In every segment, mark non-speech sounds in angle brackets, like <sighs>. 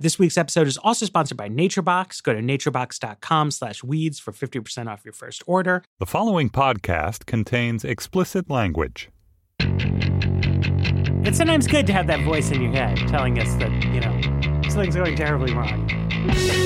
This week's episode is also sponsored by NatureBox. Go to naturebox.com slash weeds for 50% off your first order. The following podcast contains explicit language. It's sometimes good to have that voice in your head telling us that, you know, something's going terribly wrong. <laughs>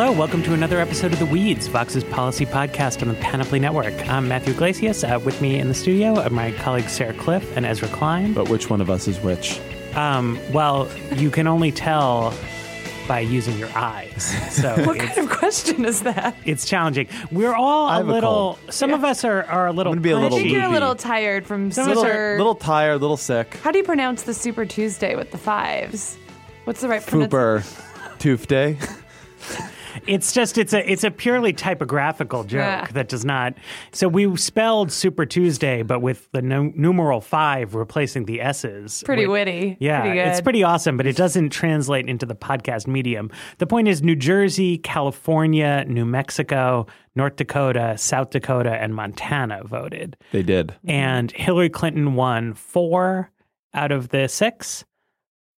Hello, welcome to another episode of The Weeds, Vox's policy podcast on the Panoply Network. I'm Matthew Yglesias. Uh, with me in the studio are my colleagues Sarah Kliff and Ezra Klein. But which one of us is which? Um, well, you can only tell by using your eyes. So <laughs> What kind of question is that? it's challenging. We're all I a have a little. some of us are, are a little. I'm be a I little think you're a little tired from Some of us super. are Little tired, a little sick. How do you pronounce the Super Tuesday with the fives? What's the right pronunciation? Fuber Tuesday. <laughs> It's just it's a it's a purely typographical joke Yeah. that does not. So we spelled Super Tuesday, but with the nu- numeral five replacing the s's. Pretty With- witty. Yeah, pretty good. it's pretty awesome, but it doesn't translate into the podcast medium. The point is, New Jersey, California, New Mexico, North Dakota, South Dakota, and Montana voted, They did. and Hillary Clinton won four out of the six.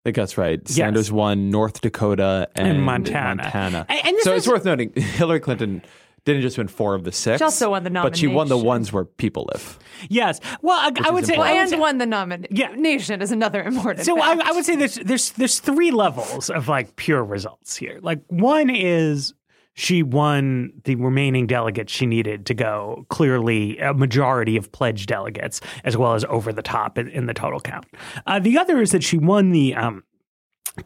I think that's right. Sanders won North Dakota and, And Montana. Montana. And- and so was- it's worth noting <laughs> Hillary Clinton didn't just win four of the six. She also won the But she won the ones where people live. Yes, well, I, I would say, Well, I would and won the nomination. Yeah. Nation is another important. So I. I would say there's there's there's three levels of like pure results here. Like one is she won the remaining delegates she needed to go clearly a majority of pledged delegates as well as over the top in, in the total count. Uh, the other is that she won the um,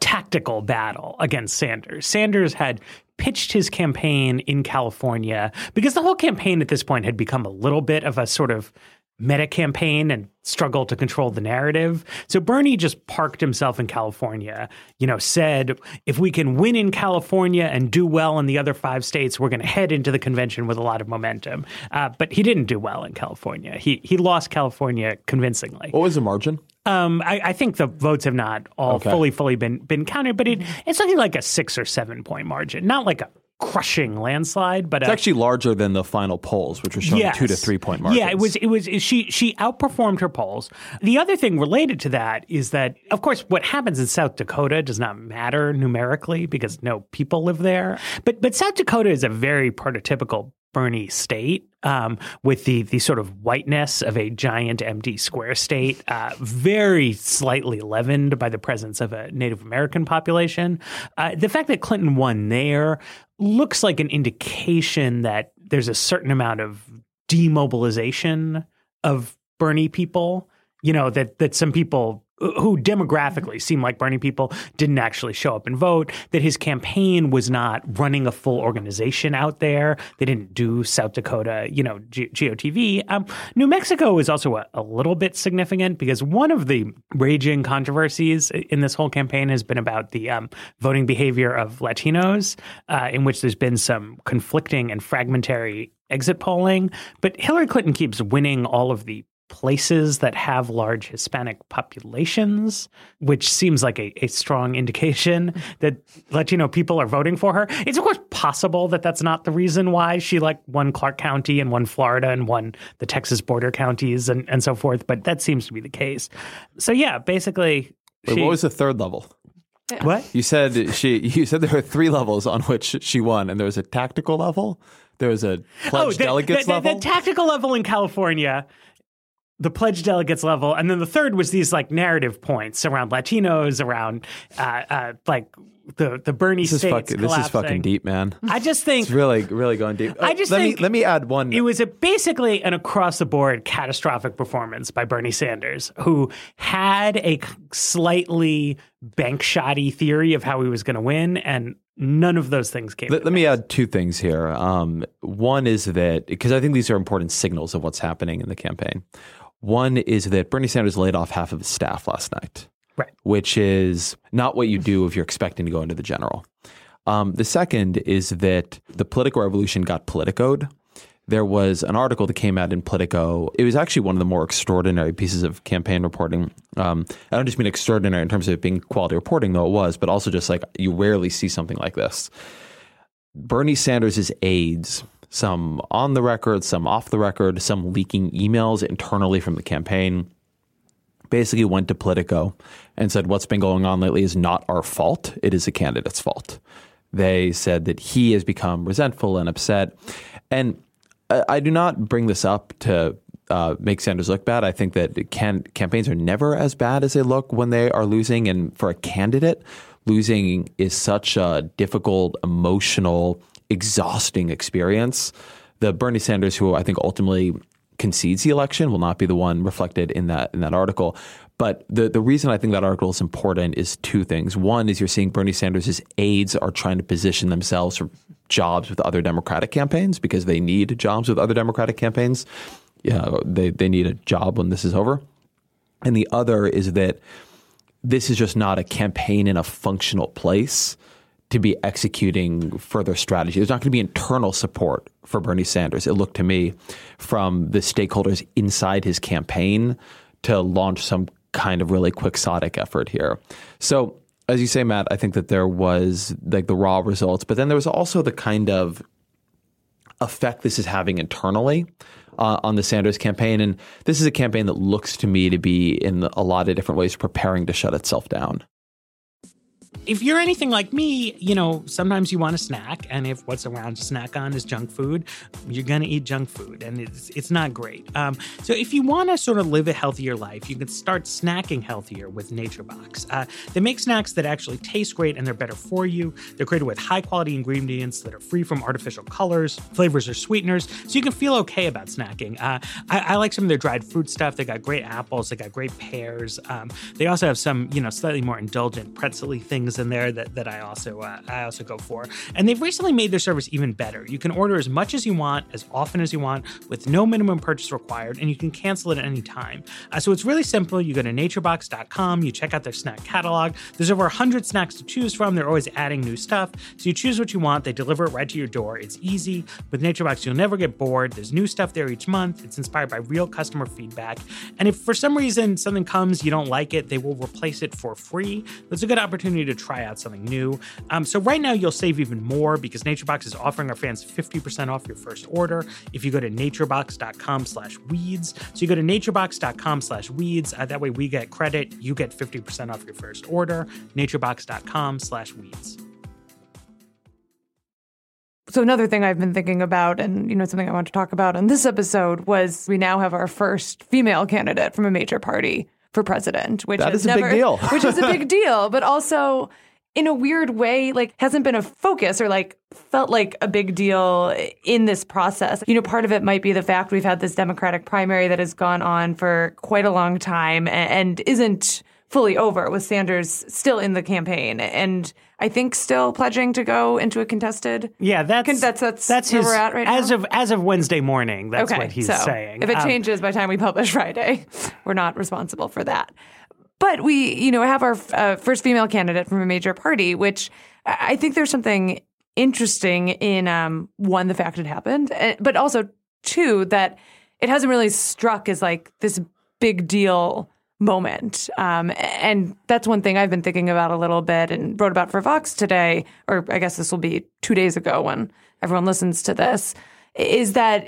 tactical battle against Sanders. Sanders had pitched his campaign in California because the whole campaign at this point had become a little bit of a sort of meta campaign and struggle to control the narrative. So Bernie just parked himself in California, you know, said if we can win in California and do well in the other five states, we're going to head into the convention with a lot of momentum. Uh, but he didn't do well in California. He he lost California convincingly. What was the margin? Um, I, I think the votes have not all Okay. fully, fully been been counted, but it, it's something like a six or seven point margin, not like a crushing landslide, but It's a, actually larger than the final polls, which were showing Yes. two to three point margins. Yeah, it was. It was. She she outperformed her polls. The other thing related to that is that, of course, what happens in South Dakota does not matter numerically because no people live there. But but South Dakota is a very prototypical Bernie state um, with the the sort of whiteness of a giant empty square state, uh, very slightly leavened by the presence of a Native American population. Uh, the fact that Clinton won there looks like an indication that there's a certain amount of demobilization of Bernie people. You know that that some people who demographically seem like Bernie people didn't actually show up and vote. That his campaign was not running a full organization out there. They didn't do South Dakota, you know, GOTV. Um, New Mexico is also a, a little bit significant because one of the raging controversies in this whole campaign has been about the um, voting behavior of Latinos, uh, in which there's been some conflicting and fragmentary exit polling. But Hillary Clinton keeps winning all of the places that have large Hispanic populations, which seems like a, a strong indication <laughs> that Latino people are voting for her. It's of course possible that that's not the reason why she like won Clark County and won Florida and won the Texas border counties and, and so forth, but that seems to be the case. So yeah, basically, Wait, she- what was the third level? what? You said she. You said there were three levels on which she won, and there was a tactical level. There was a oh, pledged Oh, the, delegates the- the- level. The tactical level in California, the pledge delegates level, and then the third was these like narrative points around Latinos, around uh, uh, like the the Bernie this is fucking. This is fucking deep, man. I just think It's really, really going deep. I just let think me let me add one. it was a basically an across the board catastrophic performance by Bernie Sanders, who had a slightly bank shoddy theory of how he was going to win, and none of those things came. Let, let me add two things here. Um, one is that because I think these are important signals of what's happening in the campaign. One is that Bernie Sanders laid off half of his staff last night, Right. which is not what you do if you're expecting to go into the general. Um, the second is that the political revolution got politicoed. There was an article that came out in Politico. It was actually one of the more extraordinary pieces of campaign reporting. Um, I don't just mean extraordinary in terms of it being quality reporting, though it was, but also just like you rarely see something like this. Bernie Sanders' aides, some on the record, some off the record, some leaking emails internally from the campaign, basically went to Politico and said, What's been going on lately is not our fault. It is the candidate's fault. They said that he has become resentful and upset. And I, do not bring this up to uh, make Sanders look bad. I think that can, campaigns are never as bad as they look when they are losing. And for a candidate, losing is such a difficult, emotional, exhausting experience. The Bernie Sanders, who I think ultimately concedes the election, will not be the one reflected in that in that article. But the, the reason I think that article is important is two things. One is you're seeing Bernie Sanders' aides are trying to position themselves for jobs with other Democratic campaigns because they need jobs with other Democratic campaigns. Yeah, they, they need a job when this is over. And the other is that this is just not a campaign in a functional place to be executing further strategy. There's not going to be internal support for Bernie Sanders, it looked to me, from the stakeholders inside his campaign to launch some kind of really quixotic effort here. So, as you say, Matt, I think that there was like the raw results, but then there was also the kind of effect this is having internally uh, on the Sanders campaign. And this is a campaign that looks to me to be in a lot of different ways preparing to shut itself down if you're anything like me, you know, sometimes you want a snack, and if what's around to snack on is junk food, you're gonna eat junk food, and it's it's not great. Um, so if you want to sort of live a healthier life, you can start snacking healthier with NatureBox. Uh, they make snacks that actually taste great and they're better for you. They're created with high quality ingredients that are free from artificial colors, flavors, or sweeteners, so you can feel okay about snacking. Uh, I, I, like some of their dried fruit stuff. They got great apples. They got great pears. Um, they also have some, you know, slightly more indulgent pretzel things things in there that, that I also uh, I also go for. And they've recently made their service even better. You can order as much as you want, as often as you want, with no minimum purchase required, and you can cancel it at any time. Uh, so it's really simple. You go to naturebox.com, you check out their snack catalog. There's over 100 snacks to choose from. They're always adding new stuff. So you choose what you want, they deliver it right to your door. It's easy. With NatureBox, you'll never get bored. There's new stuff there each month. It's inspired by real customer feedback. And if for some reason something comes, you don't like it, they will replace it for free. That's a good opportunity to try out something new. Um, so right now you'll save even more because NatureBox is offering our fans 50% off your first order if you go to naturebox.com slash weeds. So you go to naturebox.com slash weeds. Uh, that way we get credit. You get 50% off your first order. naturebox.com slash weeds. So another thing I've been thinking about, and you know, something I want to talk about in this episode was we now have our first female candidate from a major party for president, which that is a never, big deal. <laughs> which is a big <laughs> deal, but also in a weird way, like hasn't been a focus or like felt like a big deal in this process. You know, part of it might be the fact we've had this Democratic primary that has gone on for quite a long time and isn't fully over with Sanders still in the campaign and I think still pledging to go into a contested. Yeah, that's that's that's, that's where his, we're at right as now. of as of Wednesday morning. That's okay, what he's so saying. If it Um, changes by the time we publish Friday, we're not responsible for that. But we, you know, have our uh, first female candidate from a major party, which I think there's something interesting in um, one, the fact it happened, eh, but also two, that it hasn't really struck as like this big deal moment. Um, and that's one thing I've been thinking about a little bit and wrote about for Vox today, or I guess this will be two days ago when everyone listens to this, is that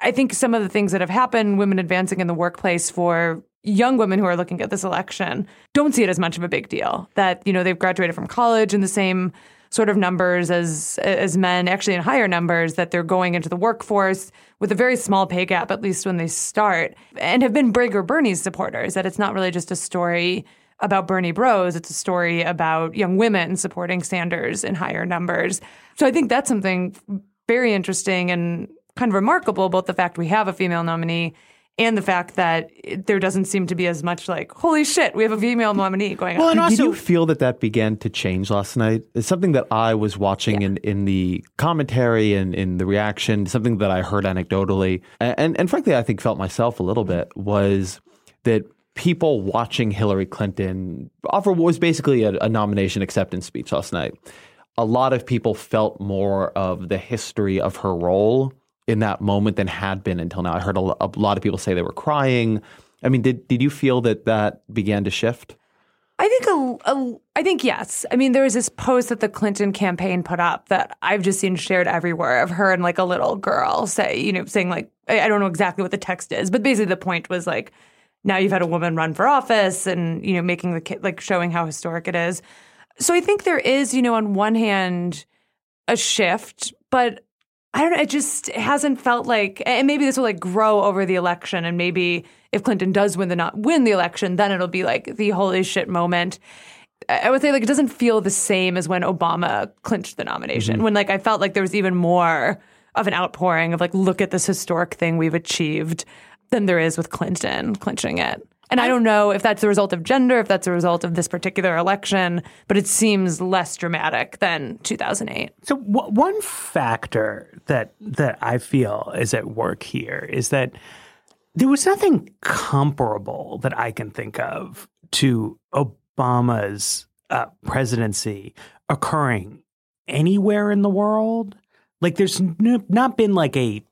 I think some of the things that have happened, women advancing in the workplace for young women who are looking at this election don't see it as much of a big deal. That, you know, they've graduated from college in the same sort of numbers as as men, actually in higher numbers, that they're going into the workforce with a very small pay gap, at least when they start, and have been Brig or Bernie's supporters, that it's not really just a story about Bernie bros. It's a story about young women supporting Sanders in higher numbers. So I think that's something very interesting and kind of remarkable, both the fact we have a female nominee and the fact that there doesn't seem to be as much like, holy shit, we have a female nominee going Well, on. and also- Did you feel that that began to change last night? It's something that I was watching in, in the commentary and in the reaction, something that I heard anecdotally, and, and frankly, I think felt myself a little bit was that people watching Hillary Clinton offer what was basically a, a nomination acceptance speech last night. A lot of people felt more of the history of her role in that moment than had been until now. I heard a, a lot of people say they were crying. I mean, did did you feel that that began to shift? I think a, a, I think yes. I mean, there was this post that the Clinton campaign put up that I've just seen shared everywhere of her and like a little girl say, you know, saying like I, don't know exactly what the text is, but basically the point was like, now you've had a woman run for office and you know making the kid like showing how historic it is. So I think there is, you know, on one hand, a shift, but I don't know. It just hasn't felt like, and maybe this will like grow over the election, and maybe if Clinton does win the not win the election, then it'll be like the holy shit moment. I would say like it doesn't feel the same as when Obama clinched the nomination. Mm-hmm. When like I felt like there was even more of an outpouring of like, look at this historic thing we've achieved than there is with Clinton clinching it. And I don't know if that's the result of gender, if that's a result of this particular election, but it seems less dramatic than 2008. So w- one factor that that I feel is at work here is that there was nothing comparable that I can think of to Obama's uh, presidency occurring anywhere in the world. Like there's n- not been like a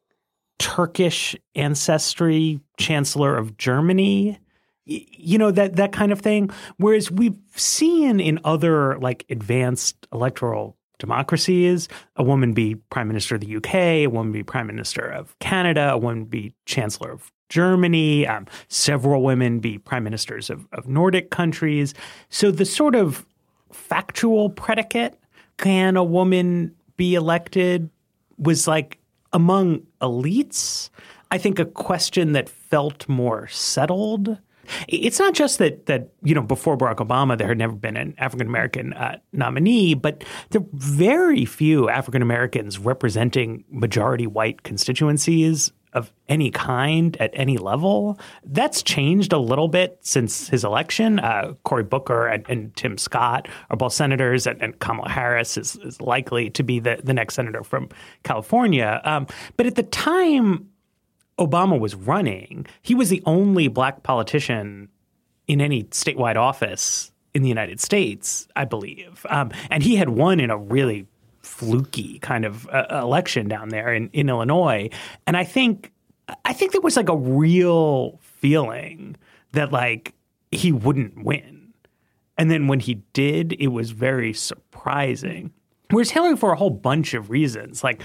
Turkish ancestry chancellor of Germany you know that that kind of thing. Whereas we've seen in other like advanced electoral democracies a woman be prime minister of the UK a woman be prime minister of Canada a woman be chancellor of Germany um, several women be prime ministers of, of Nordic countries. So the sort of factual predicate can a woman be elected was like among elites? I think a question that felt more settled it's not just that that you know before Barack Obama there had never been an African American uh, nominee, but there are very few African Americans representing majority white constituencies of any kind at any level. That's changed a little bit since his election. Uh, Cory Booker and, and, Tim Scott are both senators, and, and Kamala Harris is, is, likely to be the, the next senator from California. Um, but at the time, Obama was running, he was the only black politician in any statewide office in the United States, I believe. Um, and he had won in a really fluky kind of uh, election down there in, in Illinois. And I think I think there was like a real feeling that like he wouldn't win. And then when he did, it was very surprising. Whereas Hillary, for a whole bunch of reasons, like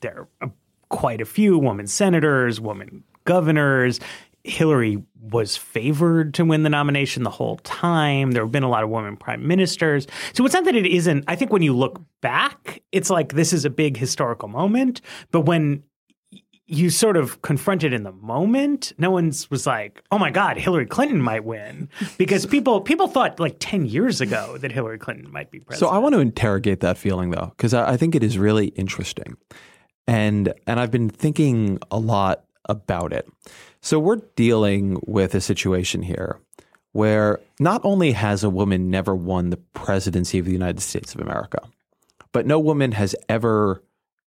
there are quite a few women senators, women governors. Hillary was favored to win the nomination the whole time. There have been a lot of women prime ministers. So it's not that it isn't. I think when you look back, it's like this is a big historical moment. But when you sort of confront it in the moment, no one's was like, "Oh my God, Hillary Clinton might win," because people people thought like ten years ago that Hillary Clinton might be president. So I want to interrogate that feeling though, because I, I think it is really interesting and and I've been thinking a lot about it. So we're dealing with a situation here where not only has a woman never won the presidency of the United States of America, but no woman has ever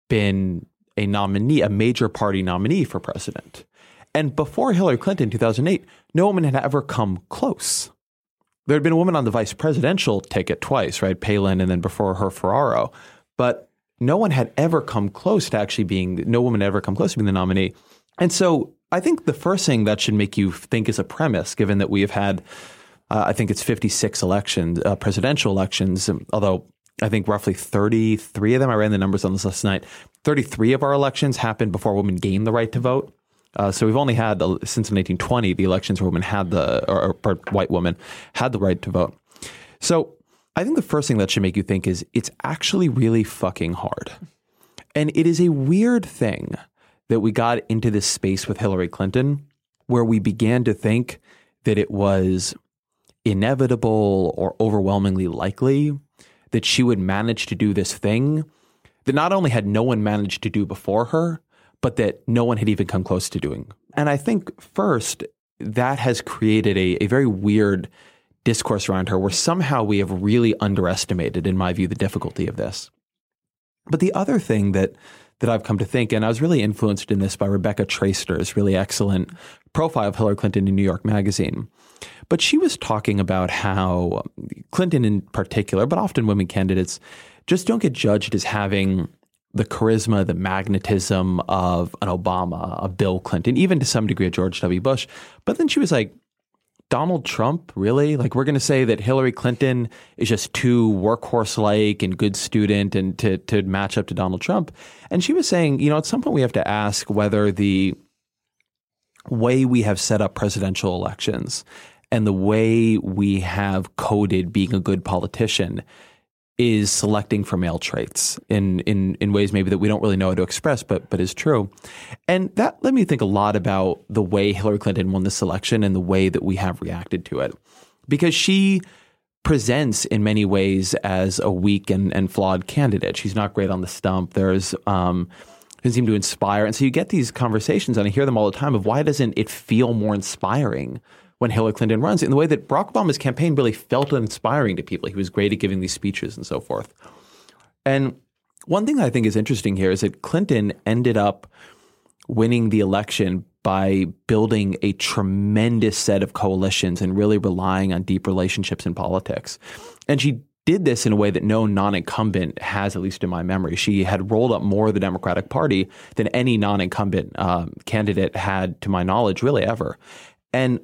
been a nominee, a major party nominee for president. And before Hillary Clinton in 2008, no woman had ever come close. There had been a woman on the vice presidential ticket twice, right? Palin and then before her Ferraro. But no one had ever come close to actually being, no woman had ever come close to being the nominee. And so I think the first thing that should make you think is a premise, given that we have had, uh, I think it's 56 elections, uh, presidential elections, um, although I think roughly 33 of them, I ran the numbers on this last night, 33 of our elections happened before women gained the right to vote. Uh, so we've only had uh, since 1920 the elections where women had the or, or white women had the right to vote. So I think the first thing that should make you think is it's actually really fucking hard. And it is a weird thing that we got into this space with Hillary Clinton where we began to think that it was inevitable or overwhelmingly likely that she would manage to do this thing that not only had no one managed to do before her, but that no one had even come close to doing. And I think first, that has created a, a very weird discourse around her where somehow we have really underestimated, in my view, the difficulty of this. But the other thing that that I've come to think, and I was really influenced in this by Rebecca Traister's really excellent profile of Hillary Clinton in New York Magazine. But she was talking about how Clinton in particular, but often women candidates, just don't get judged as having the charisma, the magnetism of an Obama, a Bill Clinton, even to some degree a George W. Bush. But then she was like, Donald Trump, really? Like, we're going to say that Hillary Clinton is just too workhorse like and good student and to, to match up to Donald Trump. And she was saying, you know, at some point we have to ask whether the way we have set up presidential elections and the way we have coded being a good politician is selecting for male traits in, in, in ways maybe that we don't really know how to express, but, but is true. And that led me think a lot about the way Hillary Clinton won this election and the way that we have reacted to it. Because she presents in many ways as a weak and, and flawed candidate. She's not great on the stump. There's, um, doesn't seem to inspire. And so you get these conversations, and I hear them all the time of why doesn't it feel more inspiring when Hillary Clinton runs in the way that Barack Obama's campaign really felt inspiring to people. He was great at giving these speeches and so forth. And one thing I think is interesting here is that Clinton ended up winning the election by building a tremendous set of coalitions and really relying on deep relationships in politics. And she did this in a way that no non-incumbent has, at least in my memory. She had rolled up more of the Democratic Party than any non-incumbent um, candidate had, to my knowledge, really ever. And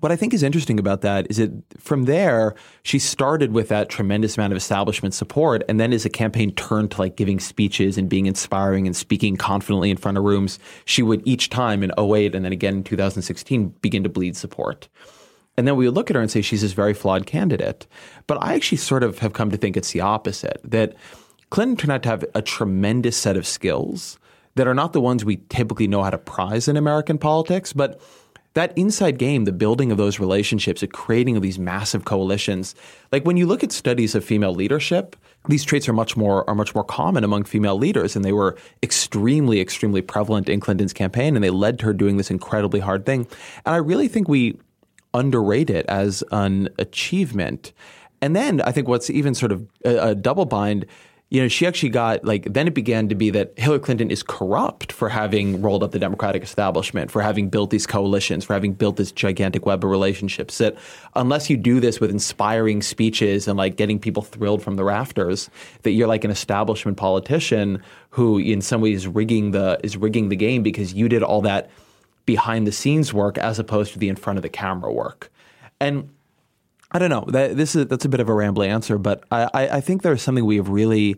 what I think is interesting about that is that from there, she started with that tremendous amount of establishment support. And then as the campaign turned to like giving speeches and being inspiring and speaking confidently in front of rooms, she would each time in 08 and then again in 2016 begin to bleed support. And then we would look at her and say she's this very flawed candidate. But I actually sort of have come to think it's the opposite that Clinton turned out to have a tremendous set of skills that are not the ones we typically know how to prize in American politics, but that inside game, the building of those relationships, the creating of these massive coalitions. Like when you look at studies of female leadership, these traits are much more are much more common among female leaders, and they were extremely, extremely prevalent in Clinton's campaign, and they led to her doing this incredibly hard thing. And I really think we underrate it as an achievement. And then I think what's even sort of a, a double bind you know, she actually got like then it began to be that Hillary Clinton is corrupt for having rolled up the Democratic establishment, for having built these coalitions, for having built this gigantic web of relationships. That unless you do this with inspiring speeches and like getting people thrilled from the rafters, that you're like an establishment politician who in some ways is rigging the is rigging the game because you did all that behind the scenes work as opposed to the in front of the camera work. And I don't know. That, this is that's a bit of a rambling answer, but I, I think there's something we have really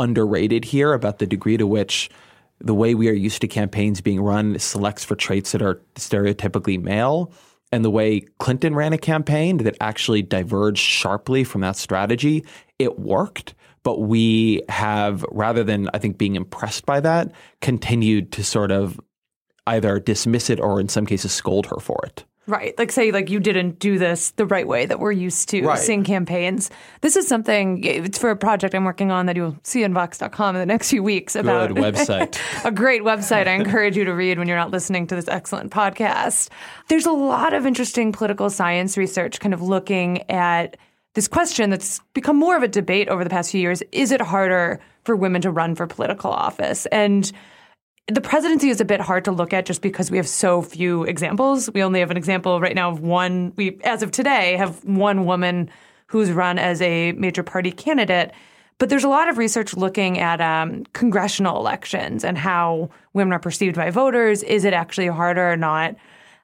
underrated here about the degree to which the way we are used to campaigns being run selects for traits that are stereotypically male, and the way Clinton ran a campaign that actually diverged sharply from that strategy. It worked, but we have, rather than I think being impressed by that, continued to sort of either dismiss it or in some cases scold her for it. Right. Like say like you didn't do this the right way that we're used to Right. seeing campaigns. This is something it's for a project I'm working on that you'll see on Vox.com in the next few weeks about a Good website. <laughs> a great website I <laughs> encourage you to read when you're not listening to this excellent podcast. There's a lot of interesting political science research kind of looking at this question that's become more of a debate over the past few years. Is it harder for women to run for political office? And the presidency is a bit hard to look at just because we have so few examples. We only have an example right now of one. We, as of today, have one woman who's run as a major party candidate. But there's a lot of research looking at um, congressional elections and how women are perceived by voters. Is it actually harder or not?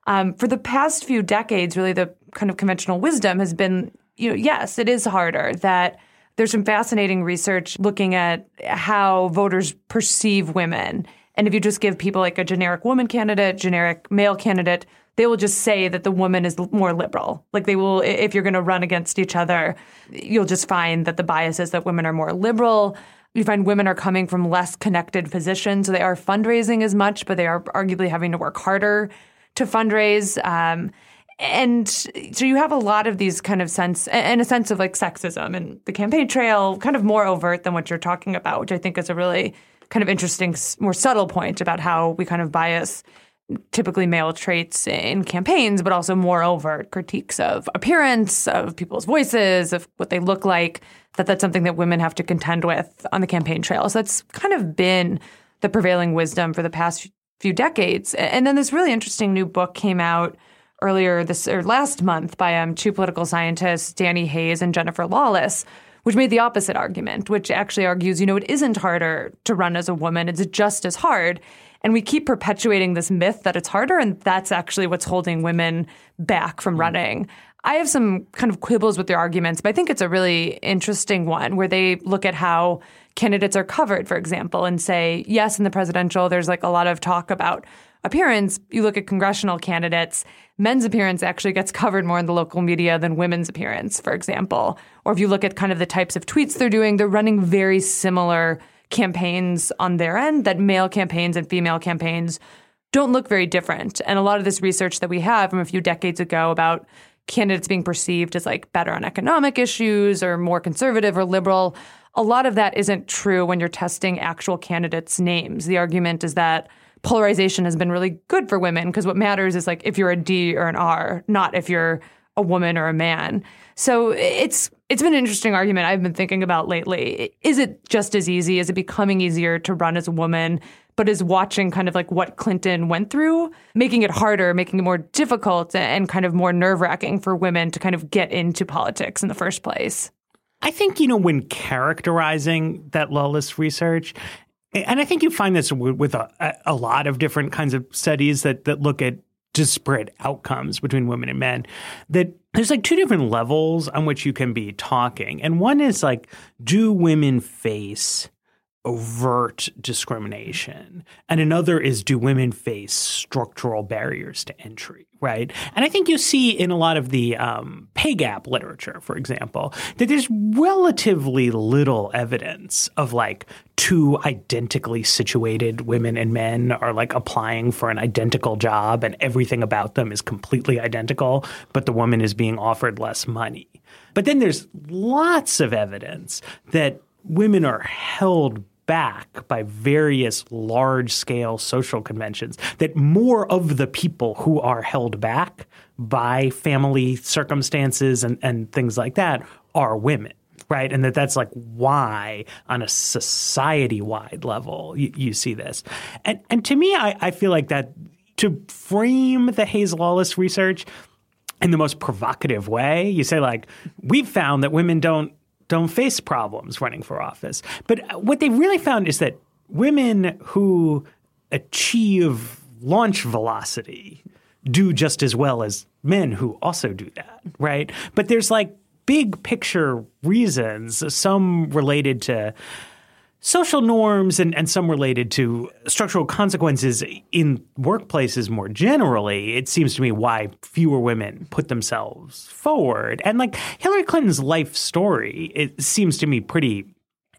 Um, for the past few decades, really, the kind of conventional wisdom has been, you know, yes, it is harder. That there's some fascinating research looking at how voters perceive women and if you just give people like a generic woman candidate, generic male candidate, they will just say that the woman is more liberal. Like they will, if you're going to run against each other, you'll just find that the bias is that women are more liberal. You find women are coming from less connected positions. So they are fundraising as much, but they are arguably having to work harder to fundraise. Um, and so you have a lot of these kind of sense and a sense of like sexism and the campaign trail kind of more overt than what you're talking about, which I think is a really kind of interesting, more subtle point about how we kind of bias typically male traits in campaigns, but also more overt critiques of appearance, of people's voices, of what they look like, that that's something that women have to contend with on the campaign trail. So that's kind of been the prevailing wisdom for the past few decades. And then this really interesting new book came out earlier this or last month by um, two political scientists, Danny Hayes and Jennifer Lawless, which made the opposite argument, which actually argues, you know, it isn't harder to run as a woman, it's just as hard. And we keep perpetuating this myth that it's harder, and that's actually what's holding women back from hmm. running. I have some kind of quibbles with their arguments, but I think it's a really interesting one where they look at how candidates are covered, for example, and say, yes, in the presidential, there's like a lot of talk about appearance. You look at congressional candidates, men's appearance actually gets covered more in the local media than women's appearance, for example. Or if you look at kind of the types of tweets they're doing, they're running very similar campaigns on their end that male campaigns and female campaigns don't look very different. And a lot of this research that we have from a few decades ago about candidates being perceived as like better on economic issues or more conservative or liberal, a lot of that isn't true when you're testing actual candidates' names. The argument is that polarization has been really good for women because what matters is like if you're a D or an R, not if you're a woman or a man. So it's it's been an interesting argument I've been thinking about lately. Is it just as easy? Is it becoming easier to run as a woman? But is watching kind of like what Clinton went through, making it harder, making it more difficult, and kind of more nerve wracking for women to kind of get into politics in the first place? I think, you know, when characterizing that lawless research, and I think you find this with a, a lot of different kinds of studies that, that look at disparate outcomes between women and men, that there's like two different levels on which you can be talking. And one is like, do women face overt discrimination. And another is do women face structural barriers to entry right? And i think you see in a lot of the um, pay gap literature for example that there's relatively little evidence of like two identically situated women and men are like applying for an identical job and everything about them is completely identical but the woman is being offered less money. But then there's lots of evidence that women are held back by various large scale social conventions, that more of the people who are held back by family circumstances and, and things like that are women. Right. And that that's like why, on a society wide level, you, you, see this. And, and to me, I, I feel like that to frame the Hayes Lawless research in the most provocative way, you say, like, we've found that women don't don't face problems running for office. But what they really found is that women who achieve launch velocity do just as well as men who also do that, right? But there's like big picture reasons, some related to social norms and, and some related to structural consequences in workplaces more generally, it seems to me why fewer women put themselves forward. And like Hillary Clinton's life story, it seems to me pretty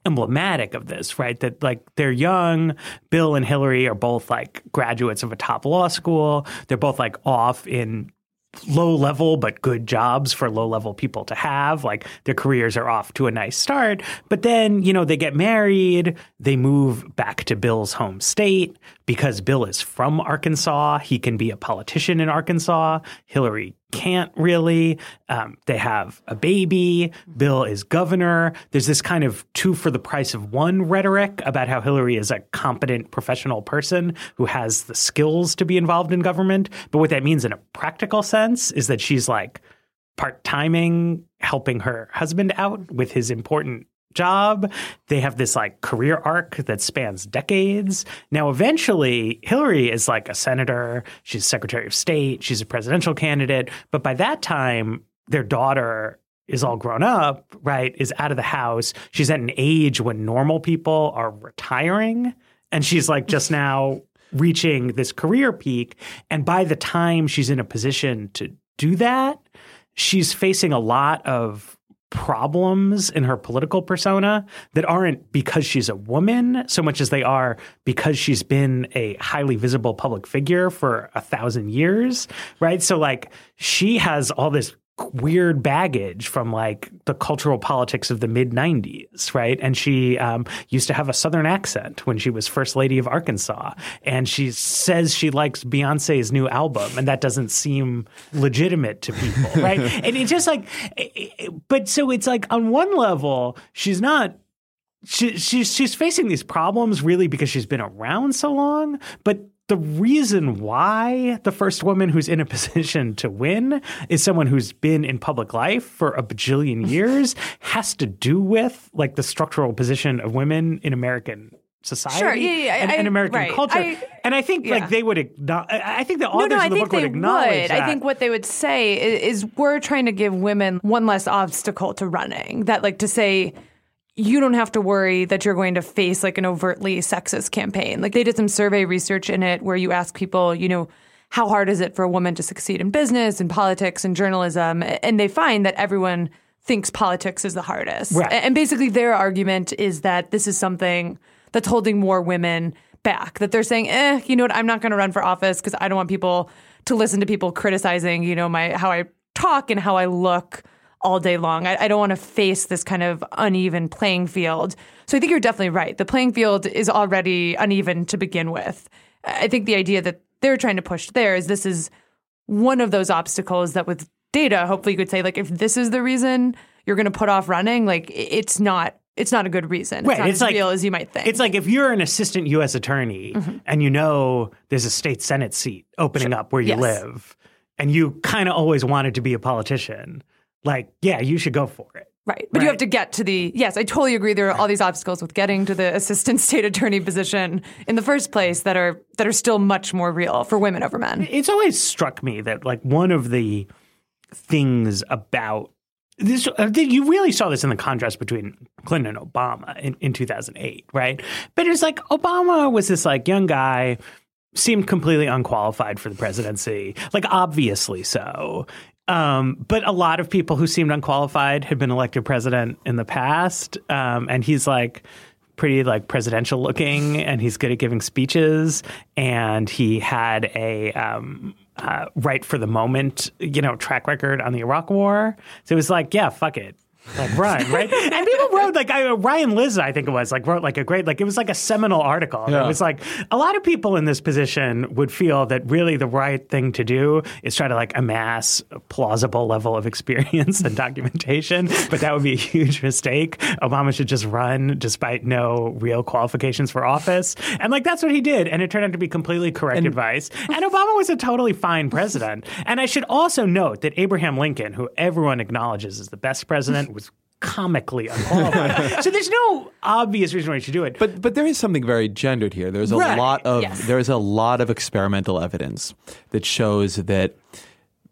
emblematic of this, right? That like they're young. Bill and Hillary are both like graduates of a top law school. They're both like off in low level but good jobs for low level people to have. Like their careers are off to a nice start. But then you know they get married they move back to Bill's home state. Because Bill is from Arkansas he can be a politician in Arkansas. Hillary can't really. Um, they have a baby. Bill is governor. There's this kind of two for the price of one rhetoric about how Hillary is a competent professional person who has the skills to be involved in government. But what that means in a practical sense is that she's like part timing, helping her husband out with his important job. They have this like career arc that spans decades. Now, eventually, Hillary is like a senator. She's Secretary of State. She's a presidential candidate. But by that time, their daughter is all grown up, right? Is out of the house. She's at an age when normal people are retiring. And she's like just <laughs> now reaching this career peak. And by the time she's in a position to do that, she's facing a lot of problems in her political persona that aren't because she's a woman so much as they are because she's been a highly visible public figure for a thousand years, right? So, like, she has all this weird baggage from like the cultural politics of the mid 90s, right? And she um, used to have a Southern accent when she was First Lady of Arkansas. And she says she likes Beyonce's new album, and that doesn't seem legitimate to people, <laughs> right? and it's just like, but so it's like on one level, she's not she, she's she's facing these problems really because she's been around so long. But the reason why the first woman who's in a <laughs> position to win is someone who's been in public life for a bajillion <laughs> years has to do with like the structural position of women in American society Sure, yeah, yeah, and, I- and American right. culture. I- and I think yeah. like they would acknowledge, I think the authors no, no, of the book would acknowledge would. that. I think what they would say is, is we're trying to give women one less obstacle to running. That, like, to say you don't have to worry that you're going to face like an overtly sexist campaign. Like, they did some survey research in it where you ask people, you know, how hard is it for a woman to succeed in business and politics and journalism? And they find that everyone thinks politics is the hardest. Right. And basically, their argument is that this is something that's holding more women back. That they're saying, eh, you know what, I'm not going to run for office because I don't want people to listen to people criticizing, you know, my how I talk and how I look all day long. I, I don't want to face this kind of uneven playing field. So I think you're definitely right. The playing field is already uneven to begin with. I think the idea that they're trying to push there is this is one of those obstacles that with data, hopefully you could say like if this is the reason you're going to put off running, like it's not it's not a good reason. It's Right, not it's as like- real as you might think. It's like if you're an assistant U.S. attorney Mm-hmm. and you know there's a state senate seat opening up where you Yes. live, and you kind of always wanted to be a politician, like yeah, you should go for it. Right. But you have to get to the, yes, I totally agree. There are all these obstacles with getting to the assistant <laughs> state attorney position in the first place that are, that are still much more real for women over men. It's always struck me that like one of the things about this, uh, you really saw this in the contrast between Clinton and Obama in, in 2008, right? But it's like Obama was this like young guy, seemed completely unqualified for the presidency, like obviously so. Um, but a lot of people who seemed unqualified had been elected president in the past, um, and he's like pretty like presidential looking, and he's good at giving speeches, and he had a um, uh, right for the moment, you know, track record on the Iraq War. So it was like, yeah, fuck it. Like run, right? <laughs> and people wrote like I, Ryan Lizza, I think it was like wrote like a great like it was like a seminal article. Yeah. It was like a lot of people in this position would feel that really the right thing to do is try to like amass a plausible level of experience and documentation, but that would be a huge mistake. Obama should just run despite no real qualifications for office, and like that's what he did, and it turned out to be completely correct advice. And Obama was a totally fine president. And I should also note that Abraham Lincoln, who everyone acknowledges is the best president, was comically unqualified. <laughs> so there's no obvious reason why you should do it. But but there is something very gendered here. There's a Right. lot of Yes. there is a lot of experimental evidence that shows that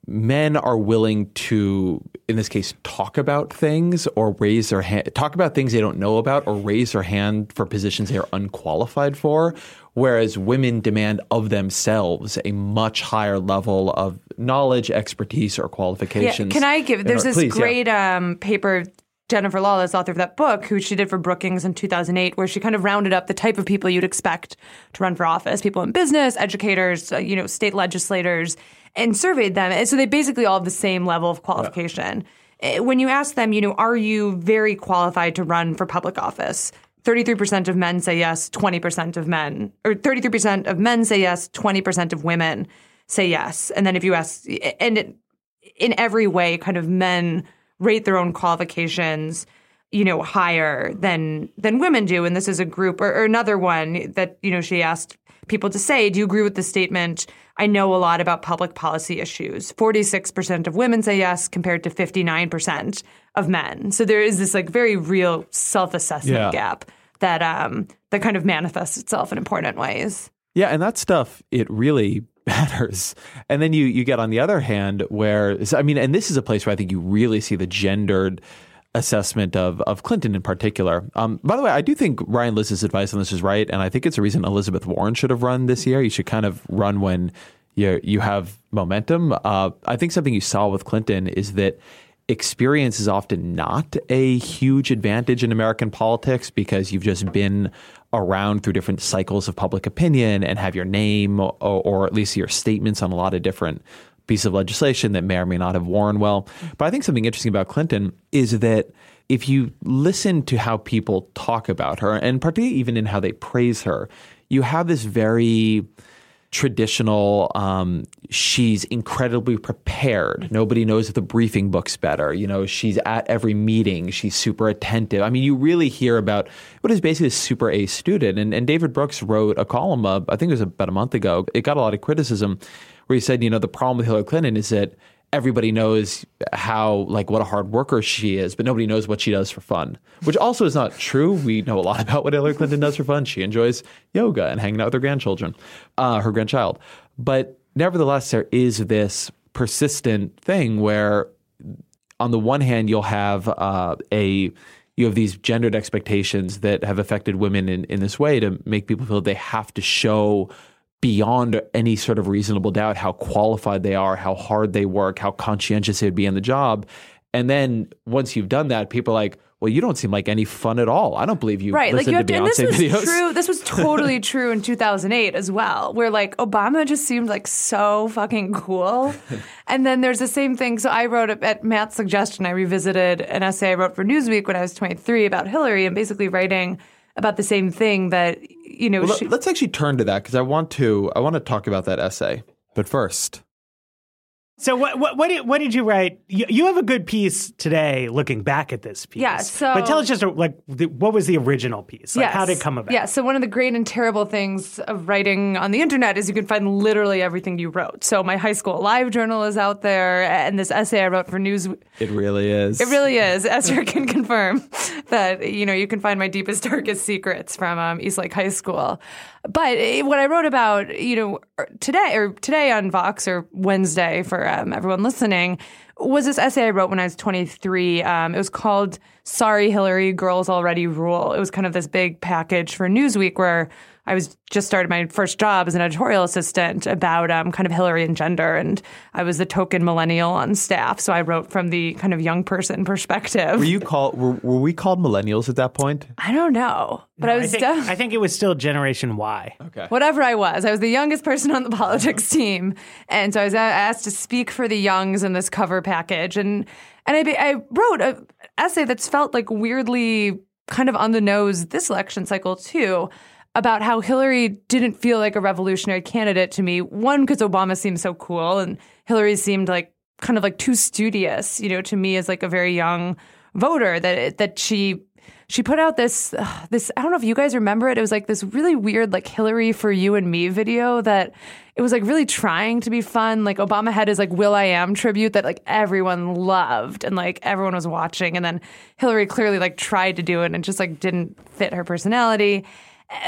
men are willing to in this case talk about things or raise their hand talk about things they don't know about or raise their hand for positions they are unqualified for whereas women demand of themselves a much higher level of knowledge expertise or Yeah. qualifications Can I give, there's this please, yeah. great um, paper, Jennifer Lawless, author of that book, who she did for Brookings in 2008, where she kind of rounded up the type of people you'd expect to run for office people in business, educators, uh, you know, state legislators, and surveyed them. And so they basically all have the same level of qualification. Uh, When you ask them, you know, are you very qualified to run for public office? 33% of men say yes, 20% of men, or 33% of men say yes, 20% of women say yes. And then if you ask, and it, in every way, kind of men rate their own qualifications, you know, higher than than women do. And this is a group or, or another one that you know she asked people to say, "Do you agree with the statement?" I know a lot about public policy issues. Forty six percent of women say yes, compared to fifty nine percent of men. So there is this like very real self assessment Yeah. gap that um that kind of manifests itself in important ways. Yeah, and that stuff it really <laughs> matters. And then you you get on the other hand where I mean, and this is a place where I think you really see the gendered assessment of of Clinton in particular. Um, by the way, I do think Ryan Lizza's advice on this is right, and I think it's a reason Elizabeth Warren should have run this year. You should kind of run when you you have momentum. Uh, I think something you saw with Clinton is that experience is often not a huge advantage in American politics because you've just been around through different cycles of public opinion and have your name or, or at least your statements on a lot of different pieces of legislation that may or may not have worn well. But I think something interesting about Clinton is that if you listen to how people talk about her, and particularly even in how they praise her, you have this very traditional. Um, she's incredibly prepared. Nobody knows the briefing books better. You know, she's at every meeting. She's super attentive. I mean, you really hear about what is basically a super A student. And, and David Brooks wrote a column, uh, I think it was about a month ago. It got a lot of criticism where he said, you know, the problem with Hillary Clinton is that everybody knows how like what a hard worker she is, but nobody knows what she does for fun. Which also is not true. We know a lot <laughs> about what Hillary Clinton does for fun. She enjoys yoga and hanging out with her grandchildren, uh, her grandchild. But nevertheless, there is this persistent thing where, on the one hand, you'll have uh, a you have these gendered expectations that have affected women in, in this way to make people feel they have to show beyond any sort of reasonable doubt how qualified they are, how hard they work, how conscientious they'd be in the job. And then once you've done that, people are like, well, you don't seem like any fun at all. I don't believe you right. Like listen you have to to, and Beyonce this was videos. true. This was <laughs> totally true in 2008 as well, where like Obama just seemed like so fucking cool. and then there's the same thing. So I wrote at Matt's suggestion, I revisited an essay I wrote for Newsweek when I was 23 about Hillary, and basically writing about the same thing that you know. Well, she, let's actually turn to that because I want to I want to talk about that essay. But first, So what what what did, what did you write? You, you have a good piece today, looking back at this piece. Yeah, so- but tell us just like what was the original piece? Like, how did it come about? Yeah, so one of the great and terrible things of writing on the internet is you can find literally everything you wrote. So my high school live journal is out there, and this essay I wrote for News. it really is. It really is. Ezra <laughs> can confirm that you know you can find my deepest, darkest secrets from um, Eastlake High School. But eh, what I wrote about, you know, er, today or today on Vox or Wednesday for everyone listening was this essay I wrote when I was 23. Um, it was called "Sorry, Hillary, Girls Already Rule." It was kind of this big package for Newsweek where I was just started my first job as an editorial assistant about um, kind of Hillary and gender, and I was the token millennial on staff. So I wrote from the kind of young person <laughs> perspective. Were you called? Were, were we called millennials at that point? I don't know, but I I was think, def- I think it was still Generation Y. Okay. whatever I was. I was the youngest person on the <laughs> politics team, and so I was asked to speak for the youngs in this cover package, and and I, I wrote an essay that's felt like weirdly kind of on the nose this election cycle too. About how Hillary didn't feel like a revolutionary candidate to me. One, because Obama seemed so cool, and Hillary seemed like kind of like too studious, you know, to me as like a very young voter. That that she she put out this uh, this I don't know if you guys remember it. It was like this really weird like Hillary for you and me video that it was like really trying to be fun. Like Obama had his like will.i.am tribute that like everyone loved and like everyone was watching and then Hillary clearly like tried to do it and just like didn't fit her personality.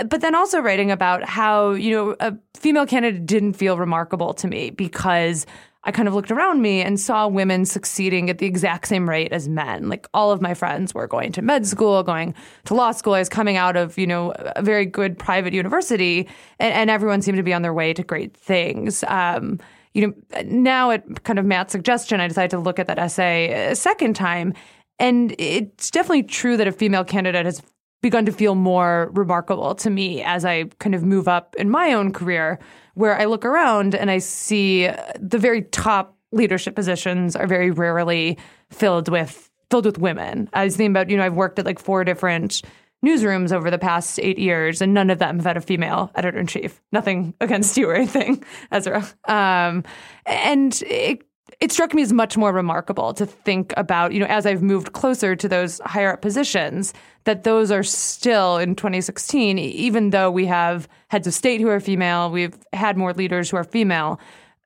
But then also writing about how, you know, a female candidate didn't feel remarkable to me because I kind of looked around me and saw women succeeding at the exact same rate as men. Like all of my friends were going to med school, going to law school. I was coming out of, you know, a very good private university, and, and everyone seemed to be on their way to great things. Um, you know, now at kind of Matt's suggestion, I decided to look at that essay a second time. And it's definitely true that a female candidate has begun to feel more remarkable to me as I kind of move up in my own career, where I look around and I see the very top leadership positions are very rarely filled with filled with women. I was thinking about, you know, I've worked at like four different newsrooms over the past eight years, and none of them have had a female editor in chief. Nothing against you or anything, <laughs> Ezra. Um, and it it struck me as much more remarkable to think about, you know, as I've moved closer to those higher up positions, that those are still in 2016, even though we have heads of state who are female, we've had more leaders who are female,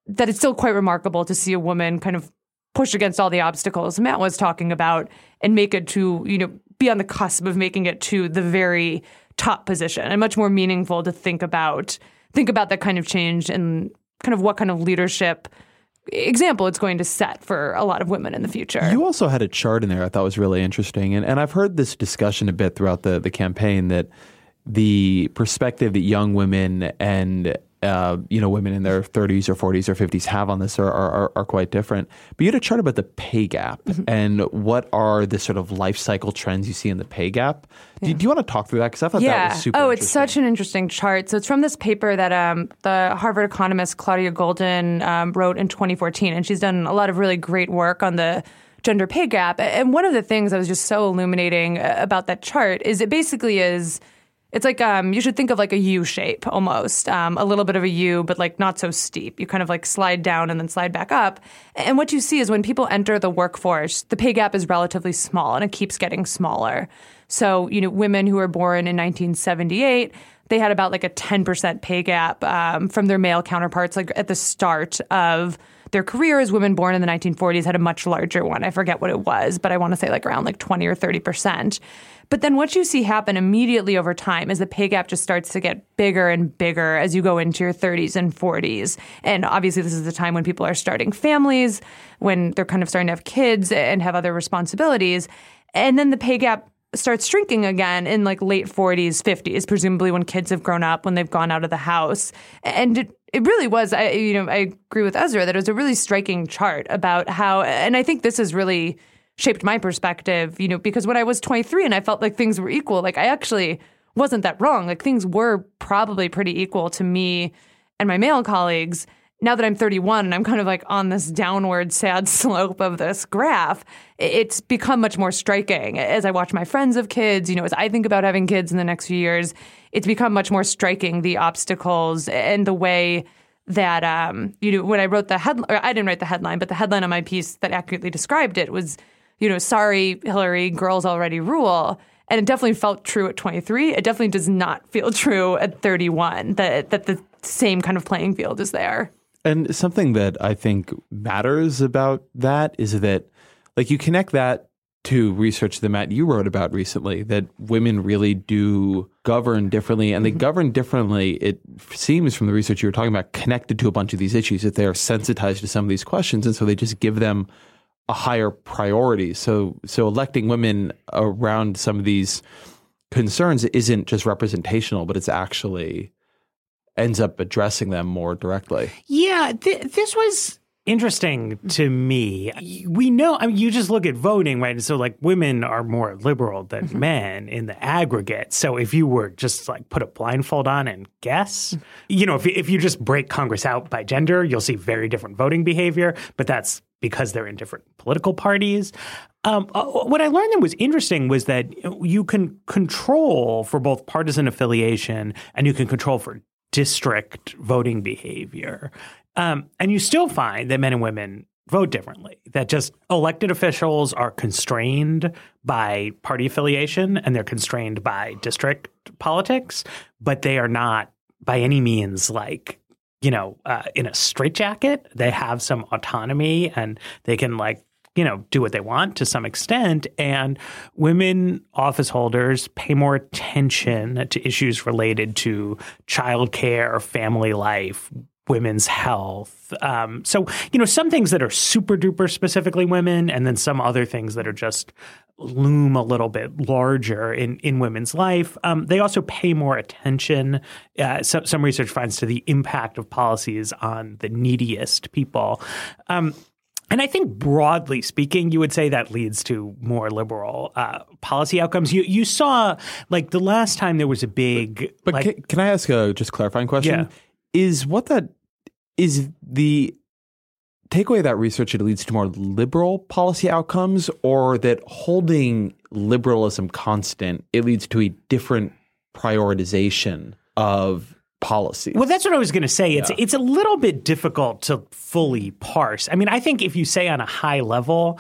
that it's still quite remarkable to see a woman kind of push against all the obstacles Matt was talking about and make it to, you know, be on the cusp of making it to the very top position and much more meaningful to think about think about that kind of change and kind of what kind of leadership example it's going to set for a lot of women in the future. You also had a chart in there I thought was really interesting, and, and I've heard this discussion a bit throughout the, the campaign that the perspective that young women and uh, you know women in their 30s or 40s or 50s have on this are, are, are quite different. But you had a chart about the pay gap and what are the sort of life cycle trends you see in the pay gap. Do, do you want to talk through that? Because I thought that was super oh, it's such an interesting chart. So it's from this paper that um, the Harvard economist Claudia Goldin um, wrote in 2014, and she's done a lot of really great work on the gender pay gap. And one of the things that was just so illuminating uh, about that chart is it basically is It's like um, you should think of like a U shape almost, um, a little bit of a U, but like not so steep. You kind of like slide down and then slide back up. And what you see is when people enter the workforce, the pay gap is relatively small and it keeps getting smaller. So, you know, women who were born in 1978, they had about like a 10% pay gap um, from their male counterparts, like at the start of their careers. Women born in the 1940s had a much larger one. I forget what it was, but I want to say like around like 20 or 30%. But then what you see happen immediately over time is the pay gap just starts to get bigger and bigger as you go into your 30s and 40s. And obviously, this is the time when people are starting families, when they're kind of starting to have kids and have other responsibilities. And then the pay gap starts shrinking again in like late 40s, 50s, presumably when kids have grown up, when they've gone out of the house. And it, it really was, I, you know, I agree with Ezra that it was a really striking chart about how, and I think this is really shaped my perspective, you know, because when I was 23 and I felt like things were equal, like I actually wasn't that wrong. Like things were probably pretty equal to me and my male colleagues. Now that I'm 31 and I'm kind of like on this downward sad <laughs> slope of this graph, it's become much more striking. As I watch my friends of kids, you know, as I think about having kids in the next few years, it's become much more striking the obstacles and the way that um, you know when I wrote the headline, I didn't write the headline, but the headline on my piece that accurately described it was you know, sorry, Hillary, girls already rule. And it definitely felt true at 23. It definitely does not feel true at 31 that, that the same kind of playing field is there. And something that I think matters about that is that, like, you connect that to research that Matt you wrote about recently that women really do govern differently, and they mm-hmm. govern differently. It seems from the research you were talking about, connected to a bunch of these issues that they are sensitized to some of these questions, and so they just give them a higher priority. So so electing women around some of these concerns isn't just representational, but it's actually ends up addressing them more directly. Yeah, th- this was interesting to me. We know, I mean, you just look at voting, right? And So, like, women are more liberal than mm-hmm. men in the aggregate. So, if you were just like put a blindfold on and guess, you know, if, if you just break Congress out by gender, you'll see very different voting behavior. But that's because they're in different political parties. Um, uh, what I learned that was interesting was that you can control for both partisan affiliation and you can control for district voting behavior. Um, and you still find that men and women vote differently, that just elected officials are constrained by party affiliation and they're constrained by district politics, but they are not by any means like you know, uh, in a straitjacket. They have some autonomy and they can like you know, do what they want to some extent. And women office holders pay more attention to issues related to childcare, family life, women's health. Um, so, you know, some things that are super duper specifically women, and then some other things that are just loom a little bit larger in, in women's life. Um, they also pay more attention. Uh, so, some research finds to the impact of policies on the neediest people. Um, and I think broadly speaking, you would say that leads to more liberal uh, policy outcomes. You you saw like the last time there was a big. But, but like, can, can, I ask a just clarifying question? Yeah. Is what that is the takeaway of that research it leads to more liberal policy outcomes or that holding liberalism constant it leads to a different prioritization of policy. Well, that's what I was going to say. It's yeah. it's a little bit difficult to fully parse. I mean, I think if you say on a high level,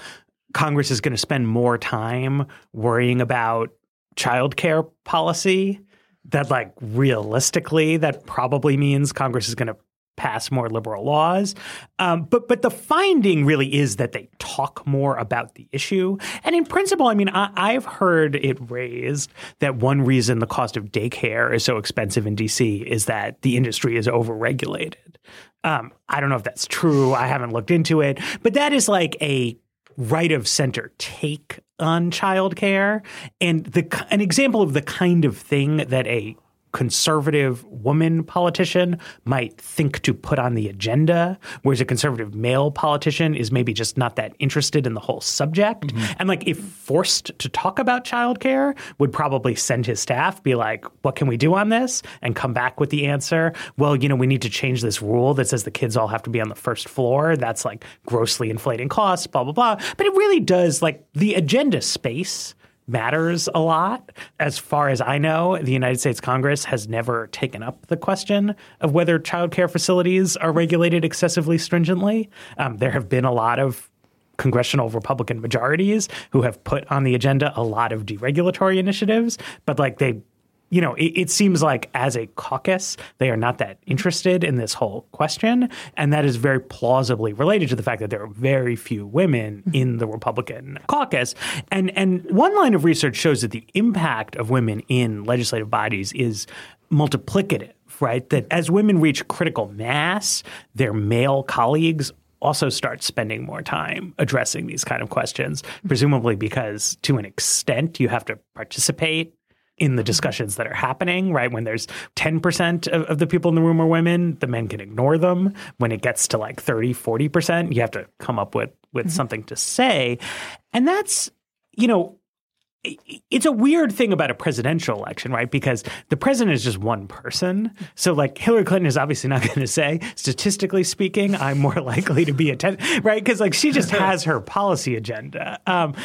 Congress is going to spend more time worrying about childcare policy. That like realistically, that probably means Congress is going to pass more liberal laws. Um, but but the finding really is that they talk more about the issue. And in principle, I mean, I, have heard it raised that one reason the cost of daycare is so expensive in DC is that the industry is overregulated. Um, I don't know if that's true. I haven't looked into it, but that is like a right of center take on childcare and the an example of the kind of thing that a conservative woman politician might think to put on the agenda, whereas a conservative male politician is maybe just not that interested in the whole subject. Mm-hmm. And like if forced to talk about childcare, would probably send his staff, be like, what can we do on this? And come back with the answer. Well, you know, we need to change this rule that says the kids all have to be on the first floor. That's like grossly inflating costs, blah, blah, blah. But it really does like the agenda space matters a lot. As far as I know, the United States Congress has never taken up the question of whether childcare facilities are regulated excessively stringently. Um, there have been a lot of congressional Republican majorities who have put on the agenda a lot of deregulatory initiatives, but like they you know, it, it, seems like as a caucus, they are not that interested in this whole question. And that is very plausibly related to the fact that there are very few women mm-hmm. in the Republican caucus. And, and one line of research shows that the impact of women in legislative bodies is multiplicative, right? That as women reach critical mass, their male colleagues also start spending more time addressing these kind of questions, mm-hmm. presumably because to an extent you have to participate in the discussions that are happening, right? When there's 10% of, of, the people in the room are women, the men can ignore them. When it gets to like 30, 40%, you have to come up with, with mm-hmm. something to say. And that's, you know, it's a weird thing about a presidential election, right? Because the president is just one person. So, like, Hillary Clinton is obviously not <laughs> going to say, statistically speaking, I'm more <laughs> likely to be a 10, right? Because, like, she just <laughs> has her policy agenda. Um,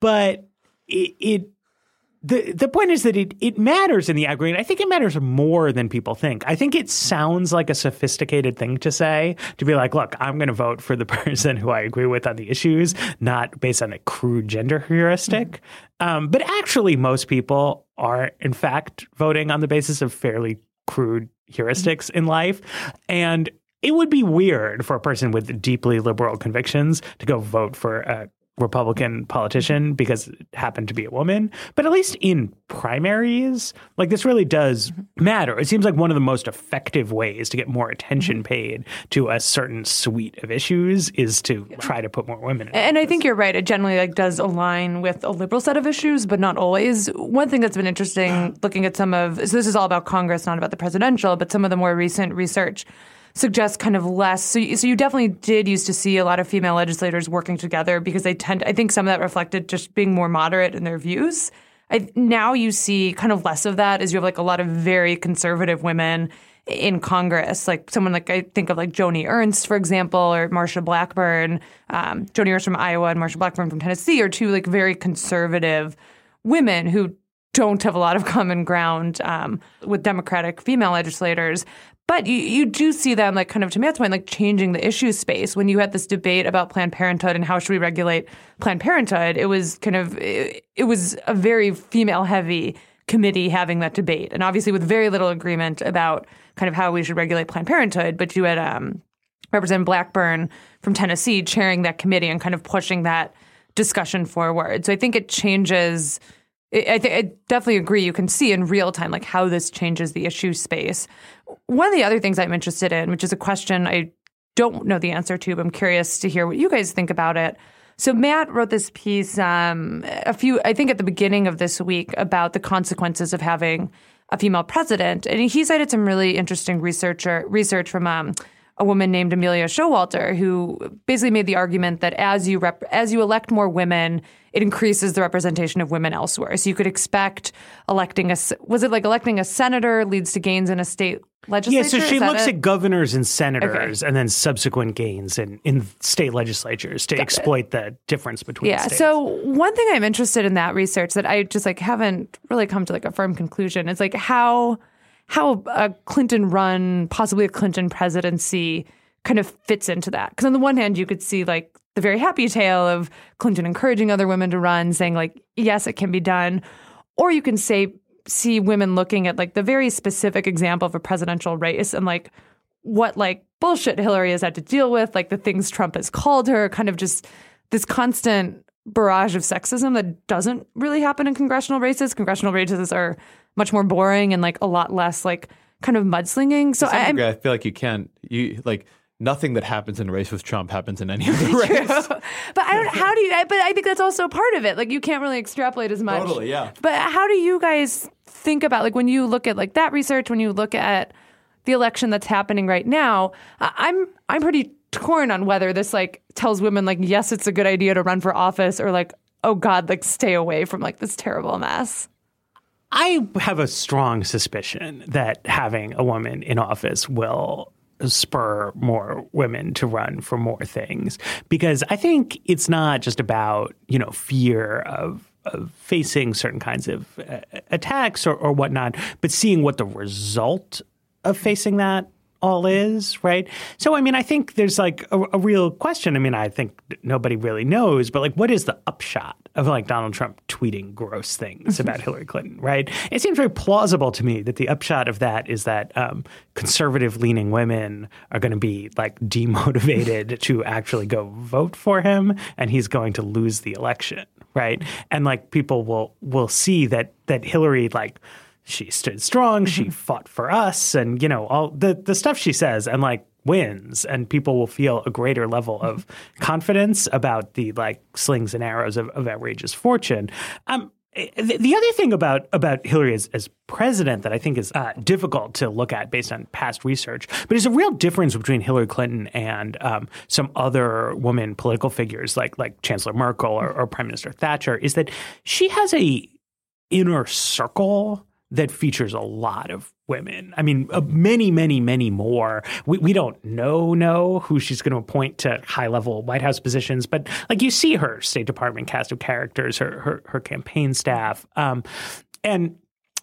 but it, it the the point is that it it matters in the aggregate. I think it matters more than people think. I think it sounds like a sophisticated thing to say to be like, look, I'm going to vote for the <laughs> person who I agree with on the issues, not based on a crude gender heuristic. Mm-hmm. Um, but actually, most people are in fact voting on the basis of fairly crude heuristics mm-hmm. in life, and it would be weird for a person with deeply liberal convictions to go vote for a Republican politician because it happened to be a woman. But at least in primaries, like this really does matter. It seems like one of the most effective ways to get more attention mm-hmm. paid to a certain suite of issues is to try to put more women in. And I think you're right. It generally like does align with a liberal set of issues, but not always. One thing that's been interesting <sighs> looking at some of so this is all about Congress, not about the presidential, but some of the more recent research suggests kind of less. So, so you definitely did used to see a lot of female legislators working together because they tend. I think some of that reflected just being more moderate in their views. I, now you see kind of less of that as you have like a lot of very conservative women in Congress, like someone like I think of like Joni Ernst, for example, or Marsha Blackburn. Um, Joni Ernst from Iowa and Marsha Blackburn from Tennessee are two like very conservative women who don't have a lot of common ground um, with Democratic female legislators. But you, you do see them, like, kind of to Matt's point, like changing the issue space. When you had this debate about Planned Parenthood and how should we regulate Planned Parenthood, it was kind of, it, it was a very female heavy committee having that debate. And obviously with very little agreement about kind of how we should regulate Planned Parenthood. But you had um, Representative Blackburn from Tennessee chairing that committee and kind of pushing that discussion forward. So I think it changes I, th- I definitely agree. You can see in real time like how this changes the issue space. One of the other things I'm interested in, which is a question I don't know the answer to, but I'm curious to hear what you guys think about it. So Matt wrote this piece um, a few, I think, at the beginning of this week about the consequences of having a female president, and he cited some really interesting researcher research from. Um, a woman named Amelia Showalter who basically made the argument that as you rep- as you elect more women, it increases the representation of women elsewhere. So you could expect electing a was it like electing a senator leads to gains in a state legislature? Yeah, so she looks it? at governors and senators okay. and then subsequent gains in, in state legislatures to Got exploit it. the difference between Yeah. States. So one thing I'm interested in that research that I just like haven't really come to like a firm conclusion is like how how a Clinton run, possibly a Clinton presidency kind of fits into that. Because on the one hand, you could see like the very happy tale of Clinton encouraging other women to run, saying like, yes, it can be done. Or you can say, see women looking at like the very specific example of a presidential race and like what like bullshit Hillary has had to deal with, like the things Trump has called her, kind of just this constant barrage of sexism that doesn't really happen in congressional races. Congressional races are much more boring and like a lot less like kind of mudslinging. So I, I feel like you can't you like nothing that happens in a race with Trump happens in any other <laughs> race. <laughs> but I don't. How do you? But I think that's also part of it. Like you can't really extrapolate as much. Totally, yeah. But how do you guys think about like when you look at like that research? When you look at the election that's happening right now, I'm I'm pretty torn on whether this like tells women like yes, it's a good idea to run for office, or like oh god, like stay away from like this terrible mess. I have a strong suspicion that having a woman in office will spur more women to run for more things. Because I think it's not just about, you know, fear of of facing certain kinds of uh, attacks or, or whatnot, but seeing what the result of facing that all is, right? So, I mean, I think there's like a, a, real question. I mean, I think nobody really knows, but like, what is the upshot of like Donald Trump tweeting gross things about <laughs> Hillary Clinton, right? It seems very plausible to me that the upshot of that is that um, conservative leaning women are going to be like <laughs> demotivated to actually go vote for him and he's going to lose the election, right? And like people will will see that that Hillary like she stood strong, she mm-hmm. fought for us, and you know all the the stuff she says, and like wins, and people will feel a greater level of mm-hmm. confidence about the like slings and arrows of, of outrageous fortune. Um, the, the other thing about about Hillary as, as president that I think is uh, difficult to look at based on past research, but is a real difference between Hillary Clinton and um, some other woman political figures like like Chancellor Merkel or, or Prime Minister Thatcher, is that she has a inner circle that features a lot of women. I mean, uh, many, many, many more. We, we don't know know who she's going to appoint to high level White House positions, but like you see her State Department cast of characters, her her, her campaign staff, um, and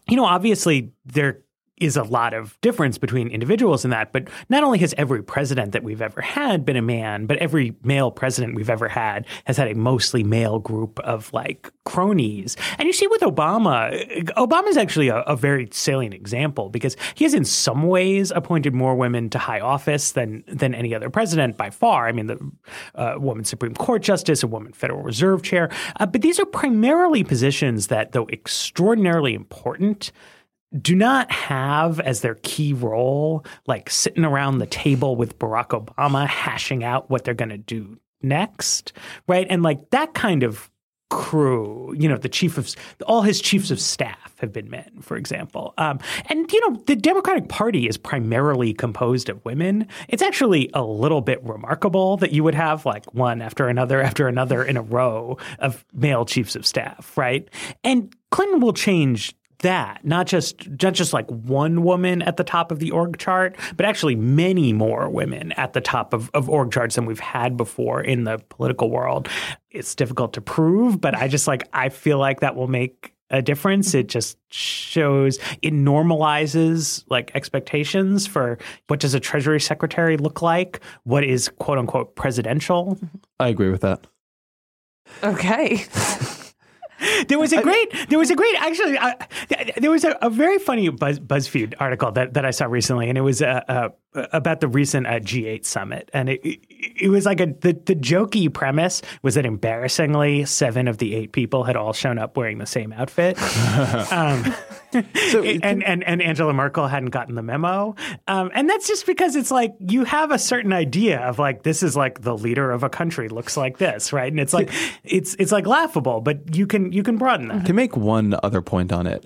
you know, obviously there is a lot of difference between individuals in that. But not only has every president that we've ever had been a man, but every male president we've ever had has had a mostly male group of like cronies. And you see with Obama, Obama is actually a, a very salient example because he has in some ways appointed more women to high office than than any other president by far. I mean, the uh, woman Supreme Court justice, a woman Federal Reserve chair, uh, but these are primarily positions that, though extraordinarily important, do not have as their key role like sitting around the table with Barack Obama hashing out what they're going to do next, right? And like that kind of crew, you know, the chief of all his chiefs of staff have been men, for example. Um, and you know, the Democratic Party is primarily composed of women. It's actually a little bit remarkable that you would have like one after another after another in a row of male chiefs of staff, right? And Clinton will change that not just not just like one woman at the top of the org chart but actually many more women at the top of, of org charts than we've had before in the political world. It's difficult to prove but i just like i feel like that will make a difference. It just shows it normalizes like expectations for what does a treasury secretary look like? What is quote unquote presidential? I agree with that. Okay <laughs> there was a great, there was a great, actually, uh, there was a, a very funny Buzz, BuzzFeed article that, that I saw recently, and it was a, uh, about the recent uh, G8 summit. And it, it, it was like a, the, the jokey premise was that embarrassingly, seven of the eight people had all shown up wearing the same outfit. <laughs> um, <laughs> so, and, and, and Angela Merkel hadn't gotten the memo. Um, and that's just because it's like you have a certain idea of like, this is like the leader of a country looks like this, right? And it's like, it's, it's like laughable, but you can, you can broaden that. To make one other point on it,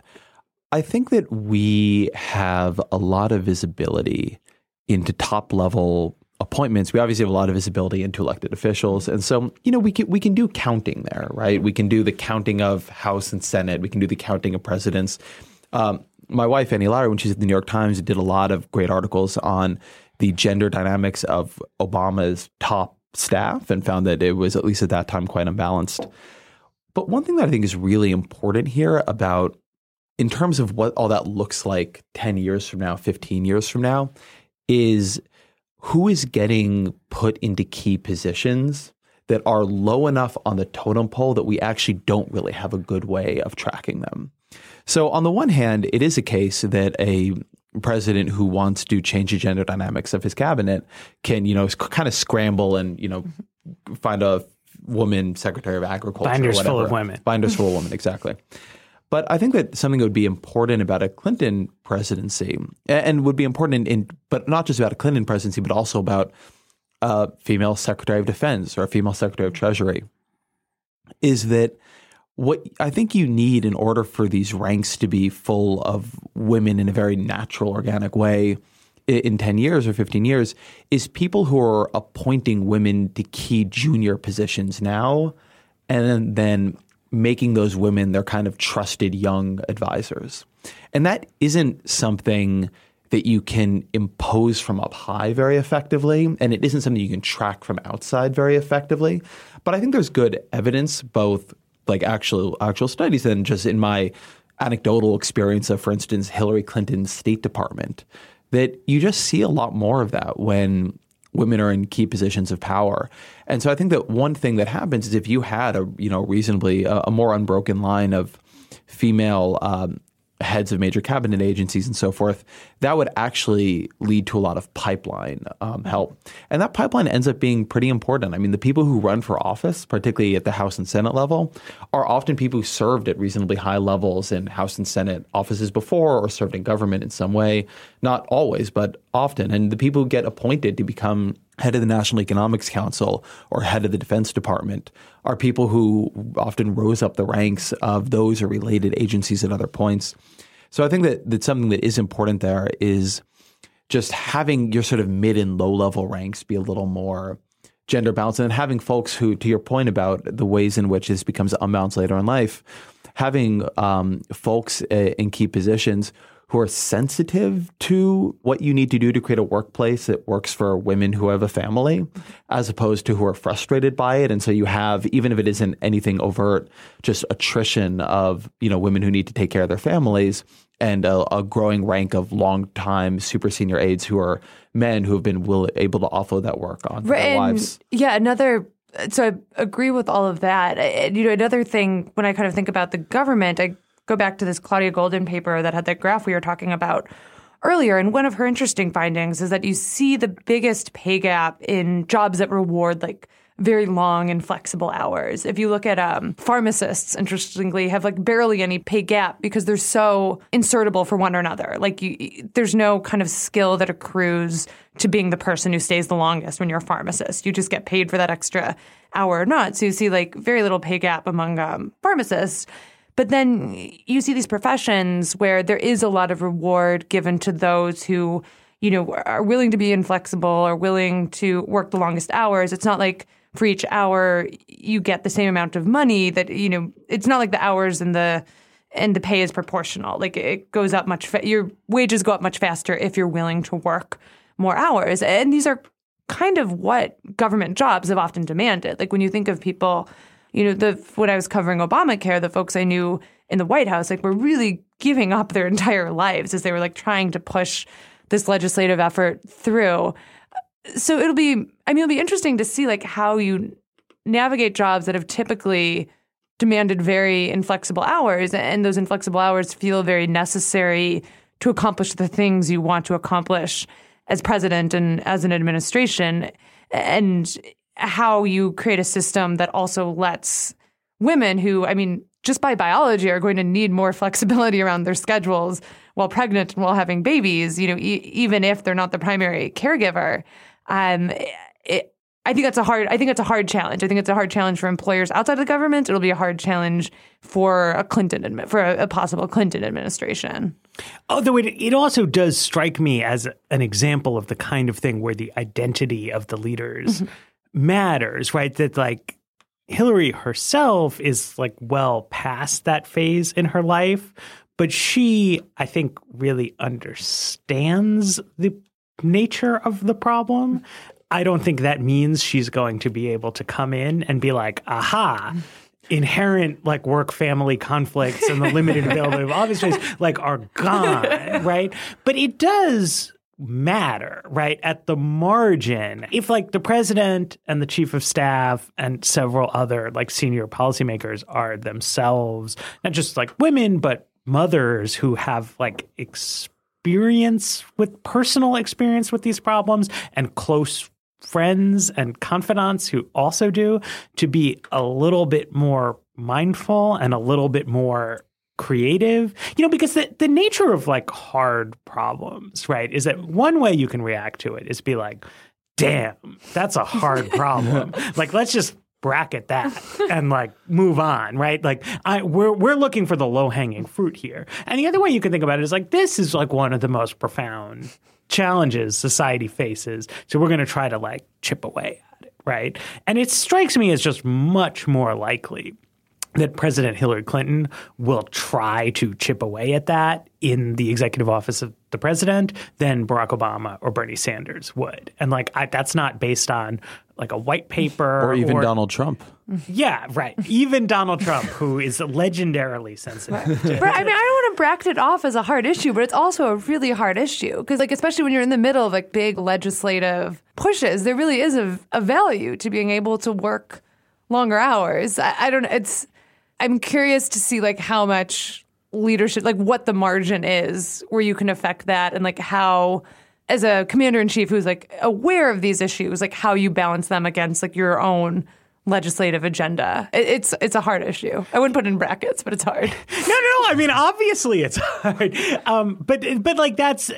I think that we have a lot of visibility into top level appointments. We obviously have a lot of visibility into elected officials, and so you know we can we can do counting there, right? We can do the counting of House and Senate. We can do the counting of presidents. Um, my wife Annie Lowrey, when she's at the New York Times, did a lot of great articles on the gender dynamics of Obama's top staff, and found that it was at least at that time quite unbalanced. But one thing that I think is really important here about in terms of what all that looks like 10 years from now, 15 years from now, is who is getting put into key positions that are low enough on the totem pole that we actually don't really have a good way of tracking them. So, on the one hand, it is a case that a president who wants to change the gender dynamics of his cabinet can, you know, kind of scramble and, you know, mm-hmm. find a woman secretary of agriculture. Binders full of women. Binders full of women, exactly. But I think that something that would be important about a Clinton presidency, and would be important in, in but not just about a Clinton presidency, but also about a female Secretary of Defense or a female Secretary of Treasury, is that what I think you need in order for these ranks to be full of women in a very natural, organic way in 10 years or 15 years is people who are appointing women to key junior positions now and then making those women their kind of trusted young advisors. And that isn't something that you can impose from up high very effectively, and it isn't something you can track from outside very effectively. But I think there's good evidence, both like actual actual studies and just in my anecdotal experience of, for instance, Hillary Clinton's State Department, that you just see a lot more of that when women are in key positions of power. And so I think that one thing that happens is if you had a you know reasonably a, a more unbroken line of female um, heads of major cabinet agencies and so forth, that would actually lead to a lot of pipeline um, help. And that pipeline ends up being pretty important. I mean, the people who run for office, particularly at the House and Senate level, are often people who served at reasonably high levels in House and Senate offices before or served in government in some way. Not always, but often. And the people who get appointed to become head of the National Economics Council or head of the Defense Department are people who often rose up the ranks of those or related agencies at other points. So I think that, that something that is important there is just having your sort of mid and low level ranks be a little more gender balanced and having folks who, to your point about the ways in which this becomes unbalanced later in life, having um, folks uh, in key positions who are sensitive to what you need to do to create a workplace that works for women who have a family, as opposed to who are frustrated by it. And so you have, even if it isn't anything overt, just attrition of you know women who need to take care of their families, and a, a growing rank of long-time super senior aides who are men who have been will, able to offload that work on Right, their wives. Yeah, another. So I agree with all of that. And, you know, another thing when I kind of think about the government, I go back to this Claudia Goldin paper that had that graph we were talking about earlier. And one of her interesting findings is that you see the biggest pay gap in jobs that reward like very long and flexible hours. If you look at um, pharmacists, interestingly, have like barely any pay gap because they're so insertable for one another. Like you, there's no kind of skill that accrues to being the person who stays the longest when you're a pharmacist. You just get paid for that extra hour or not. So you see like very little pay gap among um, pharmacists. But then you see these professions where there is a lot of reward given to those who, you know, are willing to be inflexible or willing to work the longest hours. It's not like for each hour you get the same amount of money that, you know, it's not like the hours and the and the pay is proportional. Like it goes up much fa- your wages go up much faster if you're willing to work more hours. And these are kind of what government jobs have often demanded. Like when you think of people you know, the when I was covering Obamacare, the folks I knew in the White House, like, were really giving up their entire lives as they were like trying to push this legislative effort through. So it'll be, I mean, it'll be interesting to see like how you navigate jobs that have typically demanded very inflexible hours, and those inflexible hours feel very necessary to accomplish the things you want to accomplish as president and as an administration. And how you create a system that also lets women who, I mean, just by biology are going to need more <laughs> flexibility around their schedules while pregnant and while having babies, you know, e- even if they're not the primary caregiver. Um, it, I think that's a hard. I think it's a hard challenge. I think it's a hard challenge for employers outside of the government. It'll be a hard challenge for a Clinton for a, a possible Clinton administration. Although it, it also does strike me as an example of the kind of thing where the identity of the leaders matters, right? That like Hillary herself is like well past that phase in her life, but she, I think, really understands the nature of the problem. I don't think that means she's going to be able to come in and be like, aha, inherent like work family conflicts and the limited availability of office space like are gone, <laughs> right? But it does matter, right? At the margin, if like the president and the chief of staff and several other like senior policymakers are themselves not just like women, but mothers who have like experience with personal experience with these problems and close friends and confidants who also do to be a little bit more mindful and a little bit more creative. You know because the, the nature of like hard problems right is that one way you can react to it is be like damn that's a hard <laughs> problem. Like let's just bracket that and like move on right? Like I, we're we're looking for the low hanging fruit here. And the other way you can think about it is like this is like one of the most profound challenges society faces. So we're going to try to like chip away at it right? And it strikes me as just much more likely that President Hillary Clinton will try to chip away at that in the executive office of the president than Barack Obama or Bernie Sanders would. And like I, that's not based on like a white paper or even Donald Trump. Yeah, right. Even Donald Trump, who is legendarily sensitive. To, But I mean, I don't want to bracket it off as a hard issue, but it's also a really hard issue because, like, especially when you're in the middle of like big legislative pushes, there really is a, a value to being able to work longer hours. I, I don't. Know, it's. I'm curious to see like how much leadership, like what the margin is where you can affect that, and like how. As a commander in chief who's like aware of these issues, like how you balance them against like your own legislative agenda. It's it's a hard issue. I wouldn't put it in brackets, but it's hard. <laughs> no, no, no. I mean, obviously it's <laughs> hard, um, but but like that's.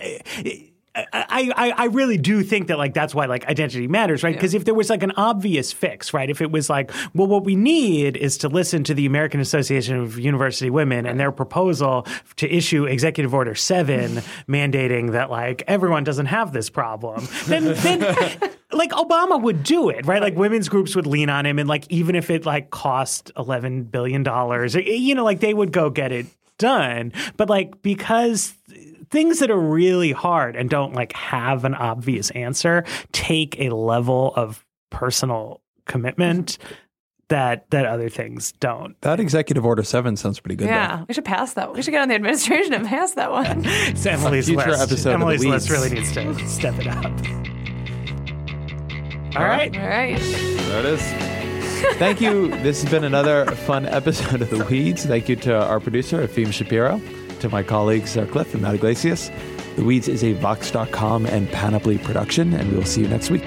I, I, I really do think that like that's why like identity matters, right? Because if there was like an obvious fix, right? If it was like, well, what we need is to listen to the American Association of University Women and their proposal to issue Executive Order Seven, <laughs> mandating that like everyone doesn't have this problem, then then <laughs> like Obama would do it, right? Like women's groups would lean on him, and like even if it like cost eleven billion dollars, you know, like they would go get it done. But like because things that are really hard and don't like have an obvious answer take a level of personal commitment that that other things don't. That executive order seven sounds pretty good. Yeah, we should pass that. We should get on the administration and pass that one. <laughs> It's Emily's future list. episode of The Emily's list Weeds. really needs to step it up. <laughs> All right. All right. Though. There it is. Thank you. This has been another fun episode of The Weeds. Thank you to our producer, Afim Shapiro, to my colleagues, Sarah Kliff and Matt Yglesias. The Weeds is a Vox.com and Panoply production, and we will see you next week.